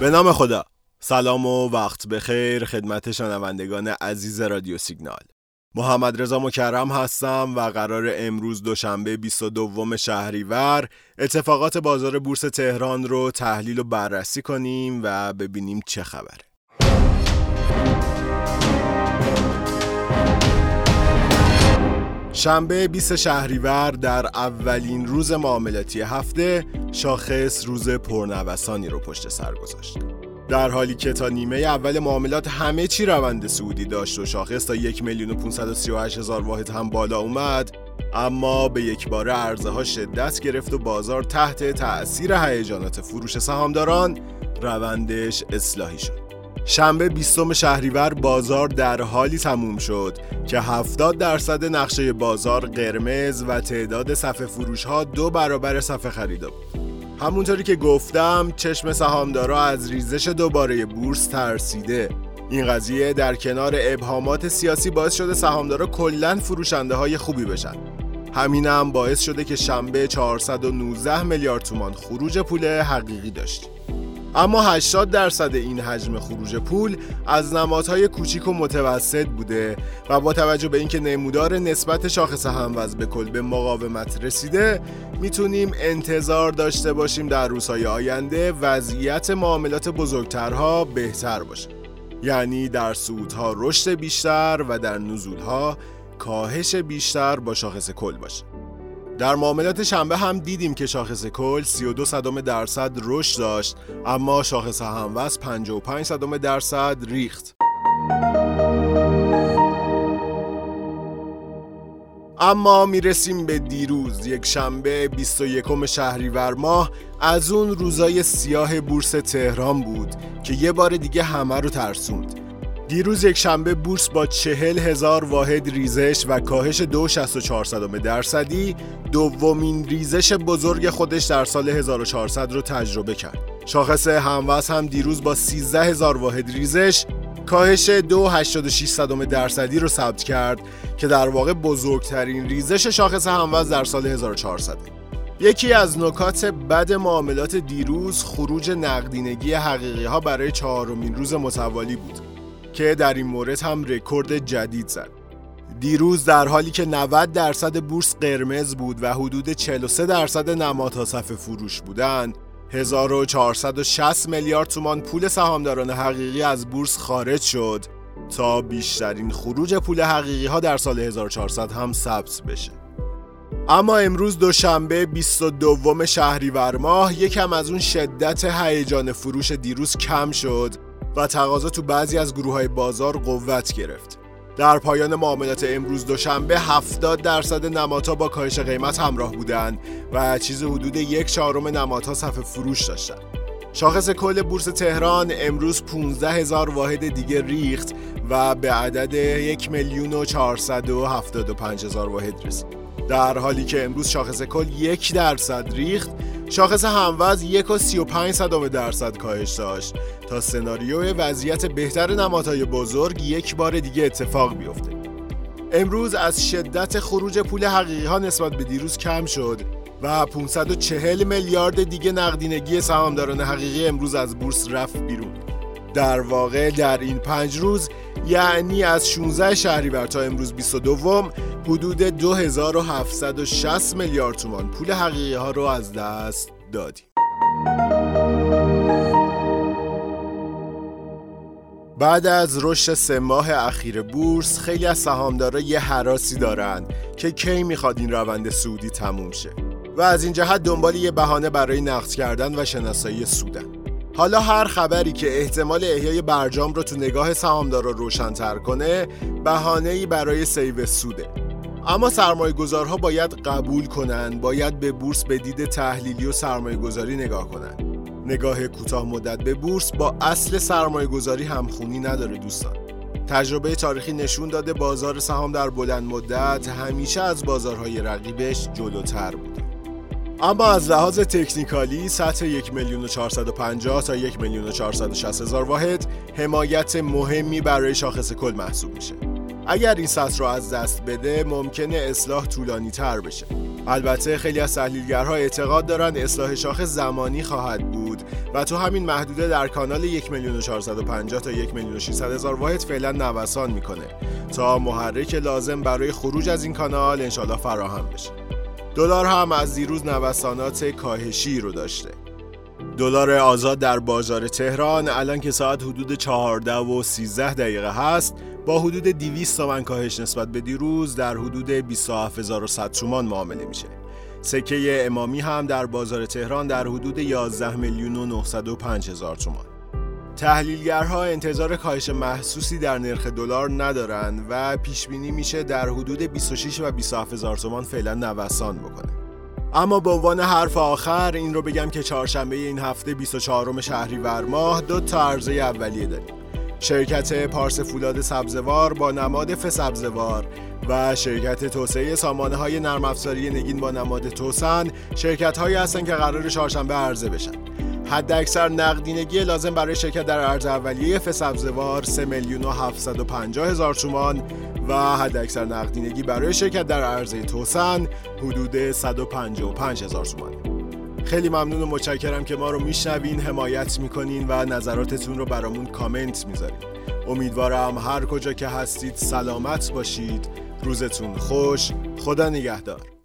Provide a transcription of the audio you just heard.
به نام خدا. سلام و وقت بخیر خدمت شنوندگان عزیز رادیو سیگنال. محمد رضا مکرم هستم و قرار امروز دوشنبه 22 شهریور اتفاقات بازار بورس تهران رو تحلیل و بررسی کنیم و ببینیم چه خبره. شنبه 20 شهریور در اولین روز معاملاتی هفته شاخص روز پرنوسانی رو پشت سر گذاشت. در حالی که تا نیمه اول معاملات همه چی روند سعودی داشت و شاخص تا یک میلیون و هزار واحد هم بالا اومد اما به یک بار عرضه ها شدت گرفت و بازار تحت تأثیر هیجانات فروش سهامداران روندش اصلاحی شد. شنبه 20 شهریور بازار در حالی تموم شد که 70 درصد نقشه بازار قرمز و تعداد صفحه فروش ها دو برابر صفحه خریدا بود. همونطوری که گفتم چشم سهامدارا از ریزش دوباره بورس ترسیده. این قضیه در کنار ابهامات سیاسی باعث شده سهامدارا کلا فروشنده های خوبی بشن. همینم هم باعث شده که شنبه 419 میلیارد تومان خروج پول حقیقی داشتیم اما 80 درصد این حجم خروج پول از نمادهای کوچیک و متوسط بوده و با توجه به اینکه نمودار نسبت شاخص هموز به کل به مقاومت رسیده می‌تونیم انتظار داشته باشیم در روزهای آینده وضعیت معاملات بزرگترها بهتر باشه. یعنی در صعودها رشد بیشتر و در نزولها کاهش بیشتر با شاخص کل باشه. در معاملات شنبه هم دیدیم که شاخص کل 32 صدم درصد رشد داشت اما شاخص هموز 55 صدم درصد ریخت. اما می‌رسیم به دیروز یک شنبه 21 شهریور ماه از اون روزای سیاه بورس تهران بود که یه بار دیگه همه رو ترسوند. دیروز یک شنبه بورس با چهل هزار واحد ریزش و کاهش دو درصدی دومین ریزش بزرگ خودش در سال 1400 رو تجربه کرد. شاخص هموز هم دیروز با 13 هزار واحد ریزش کاهش 2.86 درصدی رو ثبت کرد که در واقع بزرگترین ریزش شاخص هموز در سال 1400 یکی از نکات بد معاملات دیروز خروج نقدینگی حقیقی ها برای چهارمین روز متوالی بود که در این مورد هم رکورد جدید زد. دیروز در حالی که 90 درصد بورس قرمز بود و حدود 43 درصد نمادها صفحه فروش بودند 1460 میلیارد تومان پول سهامداران حقیقی از بورس خارج شد تا بیشترین خروج پول حقیقی ها در سال 1400 هم ثبت بشه اما امروز دوشنبه 22 شهریور ماه یکم از اون شدت هیجان فروش دیروز کم شد و تقاضا تو بعضی از گروه های بازار قوت گرفت. در پایان معاملات امروز دوشنبه 70 درصد نمادها با کاهش قیمت همراه بودند و چیز حدود یک چهارم نمادها صفحه فروش داشتند. شاخص کل بورس تهران امروز 15 هزار واحد دیگه ریخت و به عدد یک میلیون و هزار واحد رسید. در حالی که امروز شاخص کل یک درصد ریخت شاخص هموز یک و سی درصد کاهش داشت. تا سناریو وضعیت بهتر نمادهای بزرگ یک بار دیگه اتفاق بیفته. امروز از شدت خروج پول حقیقی ها نسبت به دیروز کم شد و 540 میلیارد دیگه نقدینگی سهامداران حقیقی امروز از بورس رفت بیرون. در واقع در این پنج روز یعنی از 16 شهریور تا امروز 22 حدود 2760 میلیارد تومان پول حقیقی ها رو از دست دادیم. بعد از رشد سه ماه اخیر بورس خیلی از سهامدارا یه حراسی دارن که کی می‌خواد این روند سودی تموم شه. و از این جهت دنبال یه بهانه برای نقد کردن و شناسایی سودن. حالا هر خبری که احتمال احیای برجام رو تو نگاه سهامدارا روشنتر کنه بهانه‌ای برای سیو سوده. اما سرمایه گذارها باید قبول کنند باید به بورس به دید تحلیلی و سرمایه گذاری نگاه کنند نگاه کوتاه مدت به بورس با اصل سرمایه گذاری همخونی نداره دوستان. تجربه تاریخی نشون داده بازار سهام در بلند مدت همیشه از بازارهای رقیبش جلوتر بوده. اما از لحاظ تکنیکالی سطح یک میلیون و تا یک میلیون و هزار واحد حمایت مهمی برای شاخص کل محسوب میشه. اگر این سطح رو از دست بده ممکنه اصلاح طولانی تر بشه. البته خیلی از تحلیلگرها اعتقاد دارند اصلاح شاخص زمانی خواهد بود و تو همین محدوده در کانال 1 میلیون 450 تا 1 میلیون 600 هزار واحد فعلا نوسان می‌کنه تا محرک لازم برای خروج از این کانال انشالله فراهم بشه. دلار هم از دیروز نوسانات کاهشی رو داشته دلار آزاد در بازار تهران الان که ساعت حدود 14 و 13 دقیقه هست با حدود 200 تومن کاهش نسبت به دیروز در حدود 27100 تومان معامله میشه. سکه امامی هم در بازار تهران در حدود 11 میلیون و 905 هزار تومان. تحلیلگرها انتظار کاهش محسوسی در نرخ دلار ندارند و پیش بینی میشه در حدود 26 و 27 هزار تومان فعلا نوسان بکنه. اما به عنوان حرف آخر این رو بگم که چهارشنبه این هفته 24 شهریور ماه دو تا عرضه اولیه داریم. شرکت پارس فولاد سبزوار با نماد ف سبزوار و شرکت توسعه سامانه های نرم افزاری نگین با نماد توسن شرکت هایی هستند که قرار چهارشنبه عرضه بشن حد اکثر نقدینگی لازم برای شرکت در ارز اولیه ف سبزوار 3 میلیون و 750 هزار تومان و حد اکثر نقدینگی برای شرکت در عرضه توسن حدود 155 هزار تومان. خیلی ممنون و متشکرم که ما رو میشنوین حمایت می‌کنین و نظراتتون رو برامون کامنت می‌ذارین. امیدوارم هر کجا که هستید سلامت باشید. روزتون خوش. خدا نگهدار.